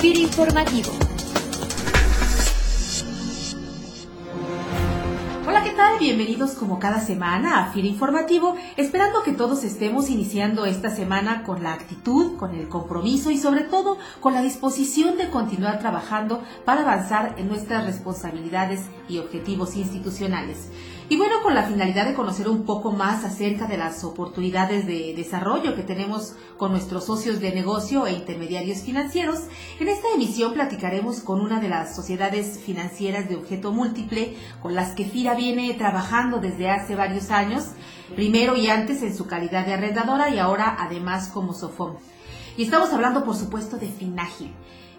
FIR Informativo. Hola, ¿qué tal? Bienvenidos como cada semana a FIR Informativo, esperando que todos estemos iniciando esta semana con la actitud, con el compromiso y sobre todo con la disposición de continuar trabajando para avanzar en nuestras responsabilidades y objetivos institucionales. Y bueno, con la finalidad de conocer un poco más acerca de las oportunidades de desarrollo que tenemos con nuestros socios de negocio e intermediarios financieros, en esta emisión platicaremos con una de las sociedades financieras de objeto múltiple con las que FIRA viene trabajando desde hace varios años, primero y antes en su calidad de arrendadora y ahora además como SOFOM. Y estamos hablando, por supuesto, de Finagil.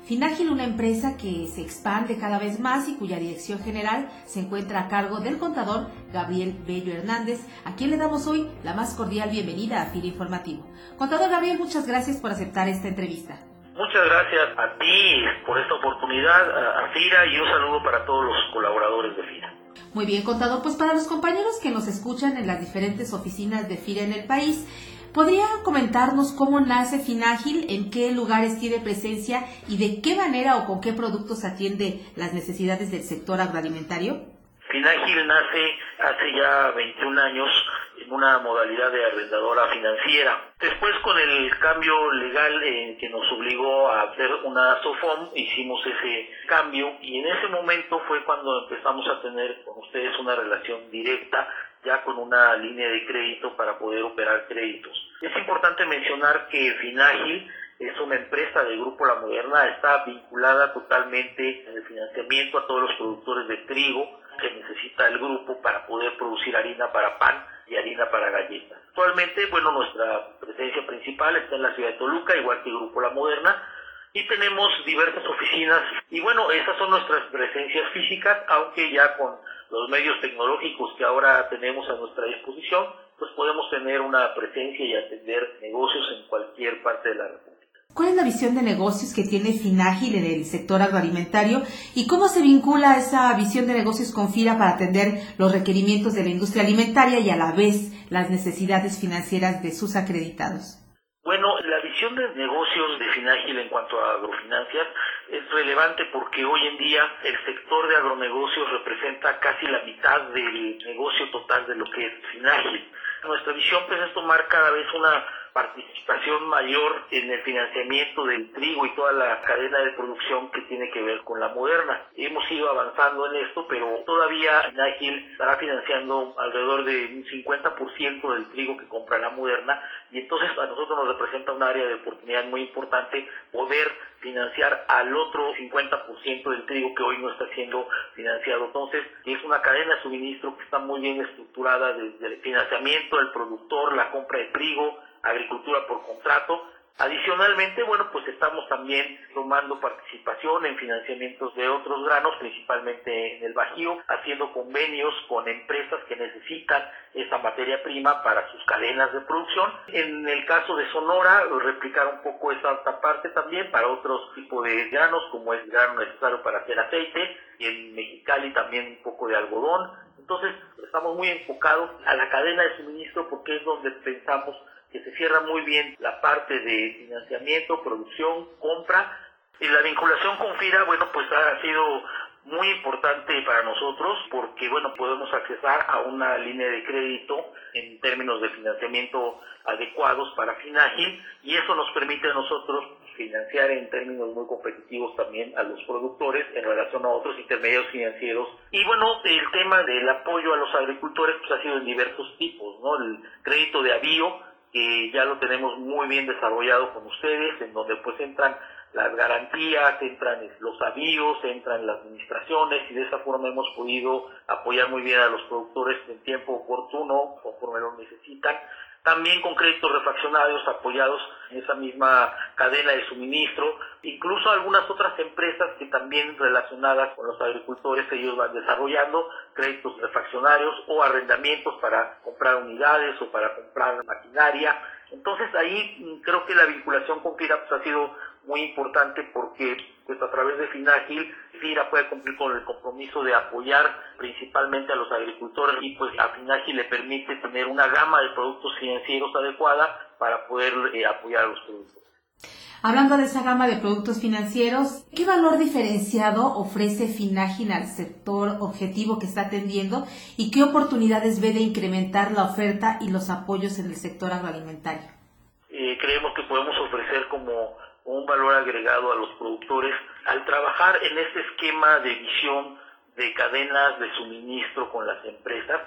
Finagil, una empresa que se expande cada vez más y cuya dirección general se encuentra a cargo del contador Gabriel Bello Hernández, a quien le damos hoy la más cordial bienvenida a FIRA Informativo. Contador Gabriel, muchas gracias por aceptar esta entrevista. Muchas gracias a ti por esta oportunidad, a FIRA y un saludo para todos los colaboradores de FIRA. Muy bien, contador, pues para los compañeros que nos escuchan en las diferentes oficinas de FIRA en el país, ¿Podría comentarnos cómo nace Finágil, en qué lugares tiene presencia y de qué manera o con qué productos atiende las necesidades del sector agroalimentario? Finágil nace hace ya 21 años una modalidad de arrendadora financiera. Después con el cambio legal eh, que nos obligó a hacer una SOFOM, hicimos ese cambio y en ese momento fue cuando empezamos a tener con ustedes una relación directa ya con una línea de crédito para poder operar créditos. Es importante mencionar que Finagil es una empresa del Grupo La Moderna, está vinculada totalmente en el financiamiento a todos los productores de trigo que necesita el grupo para poder producir harina para pan y harina para galletas. Actualmente, bueno, nuestra presencia principal está en la ciudad de Toluca, igual que el Grupo La Moderna, y tenemos diversas oficinas y bueno, esas son nuestras presencias físicas, aunque ya con los medios tecnológicos que ahora tenemos a nuestra disposición, pues podemos tener una presencia y atender negocios en cualquier parte de la República. ¿Cuál es la visión de negocios que tiene Finagil en el sector agroalimentario y cómo se vincula esa visión de negocios con FIRA para atender los requerimientos de la industria alimentaria y a la vez las necesidades financieras de sus acreditados? Bueno, la visión de negocios de Finagil en cuanto a agrofinancias es relevante porque hoy en día el sector de agronegocios representa casi la mitad del negocio total de lo que es Finagil. Nuestra visión pues, es tomar cada vez una participación mayor en el financiamiento del trigo y toda la cadena de producción que tiene que ver con la moderna. Hemos ido avanzando en esto, pero todavía Nagil estará financiando alrededor de un 50% del trigo que compra la moderna y entonces a nosotros nos representa un área de oportunidad muy importante poder financiar al otro 50% del trigo que hoy no está siendo financiado. Entonces, es una cadena de suministro que está muy bien estructurada desde el financiamiento del productor, la compra de trigo, agricultura por contrato. Adicionalmente, bueno, pues estamos también tomando participación en financiamientos de otros granos, principalmente en el Bajío, haciendo convenios con empresas que necesitan esta materia prima para sus cadenas de producción. En el caso de Sonora, replicar un poco esa parte también para otros tipos de granos, como es el grano necesario para hacer aceite, y en Mexicali también un poco de algodón. Entonces, estamos muy enfocados a la cadena de suministro porque es donde pensamos se cierra muy bien la parte de financiamiento, producción, compra. Y la vinculación con FIRA, bueno, pues ha sido muy importante para nosotros porque, bueno, podemos accesar a una línea de crédito en términos de financiamiento adecuados para Finagil y eso nos permite a nosotros financiar en términos muy competitivos también a los productores en relación a otros intermediarios financieros. Y bueno, el tema del apoyo a los agricultores pues ha sido en diversos tipos, ¿no? El crédito de avío, que ya lo tenemos muy bien desarrollado con ustedes, en donde pues entran las garantías, entran los avíos, entran las administraciones y de esa forma hemos podido apoyar muy bien a los productores en tiempo oportuno, conforme lo necesitan. También con créditos refaccionarios apoyados en esa misma cadena de suministro, incluso algunas otras empresas que también relacionadas con los agricultores ellos van desarrollando créditos refaccionarios o arrendamientos para comprar unidades o para comprar maquinaria. Entonces ahí mm, creo que la vinculación con FIRA pues, ha sido muy importante porque pues a través de Finagil, FIRA puede cumplir con el compromiso de apoyar principalmente a los agricultores y pues a Finagil le permite tener una gama de productos financieros adecuada para poder eh, apoyar a los productores. Hablando de esa gama de productos financieros, ¿qué valor diferenciado ofrece Finagin al sector objetivo que está atendiendo y qué oportunidades ve de incrementar la oferta y los apoyos en el sector agroalimentario? Eh, creemos que podemos ofrecer como un valor agregado a los productores al trabajar en este esquema de visión de cadenas de suministro con las empresas,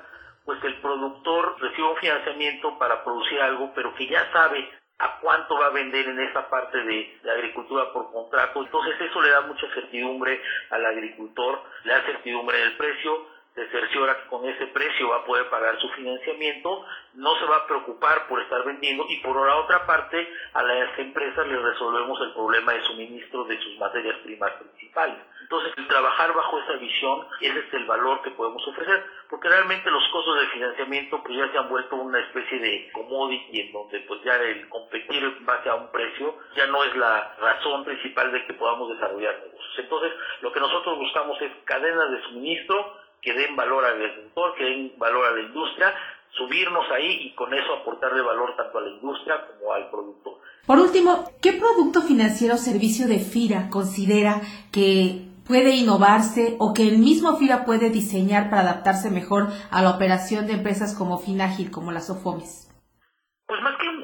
pues el productor recibe un financiamiento para producir algo, pero que ya sabe a cuánto va a vender en esa parte de, agricultura por contrato. Entonces eso le da mucha certidumbre al agricultor, le da certidumbre del precio, se cerciora que con ese precio va a poder pagar su financiamiento, no se va a preocupar por estar vendiendo y por la otra parte a las empresas les resolvemos el problema de suministro de sus materias primas principales. Entonces, el trabajar bajo esa visión, ese es el valor que podemos ofrecer, porque realmente los costos de financiamiento pues ya se han vuelto una especie de commodity en donde pues ya el competir en base a un precio ya no es la razón principal de que podamos desarrollar negocios. Entonces, lo que nosotros buscamos es cadenas de suministro que den valor al agricultor, que den valor a la industria, subirnos ahí y con eso aportarle valor tanto a la industria como al productor. Por último, ¿qué producto financiero o servicio de FIRA considera que puede innovarse o que el mismo FIRA puede diseñar para adaptarse mejor a la operación de empresas como Finagil, como las OFOMES?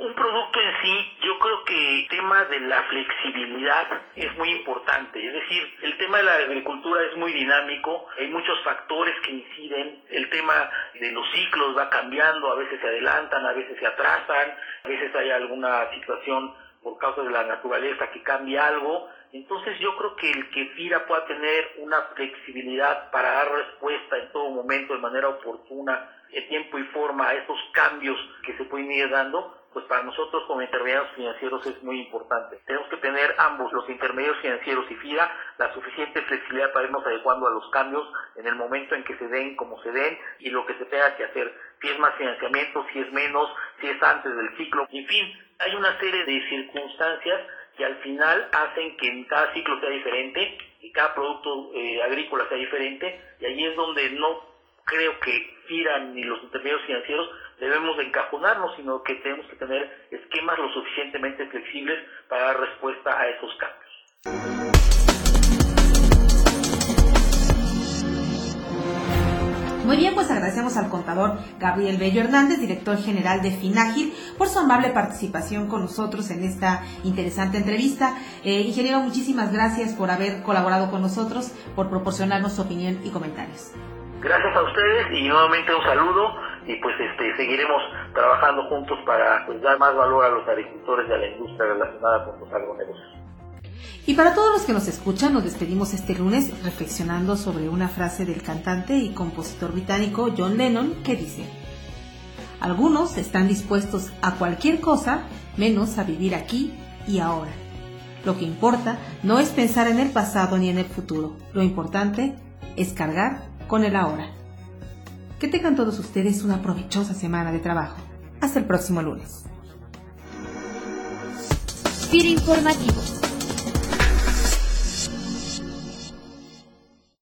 Un producto en sí, yo creo que el tema de la flexibilidad es muy importante. Es decir, el tema de la agricultura es muy dinámico, hay muchos factores que inciden, el tema de los ciclos va cambiando, a veces se adelantan, a veces se atrasan, a veces hay alguna situación por causa de la naturaleza que cambia algo. Entonces yo creo que el que FIRA pueda tener una flexibilidad para dar respuesta en todo momento de manera oportuna, en tiempo y forma a estos cambios que se pueden ir dando, pues para nosotros como intermediarios financieros es muy importante. Tenemos que tener ambos, los intermediarios financieros y FIRA, la suficiente flexibilidad para irnos adecuando a los cambios en el momento en que se den, como se den y lo que se tenga que hacer. Si es más financiamiento, si es menos, si es antes del ciclo, en fin, hay una serie de circunstancias que al final hacen que en cada ciclo sea diferente y cada producto eh, agrícola sea diferente y ahí es donde no creo que FIRA ni los intermediarios financieros debemos encajonarnos, sino que tenemos que tener esquemas lo suficientemente flexibles para dar respuesta a esos cambios. Muy bien, pues agradecemos al contador Gabriel Bello Hernández, director general de Finagil, por su amable participación con nosotros en esta interesante entrevista. Eh, ingeniero, muchísimas gracias por haber colaborado con nosotros, por proporcionarnos su opinión y comentarios. Gracias a ustedes y nuevamente un saludo y pues este seguiremos trabajando juntos para pues, dar más valor a los agricultores y a la industria relacionada con los agronegocios. Y para todos los que nos escuchan, nos despedimos este lunes reflexionando sobre una frase del cantante y compositor británico John Lennon que dice, algunos están dispuestos a cualquier cosa menos a vivir aquí y ahora. Lo que importa no es pensar en el pasado ni en el futuro, lo importante es cargar con el ahora. Que tengan todos ustedes una provechosa semana de trabajo. Hasta el próximo lunes. informativo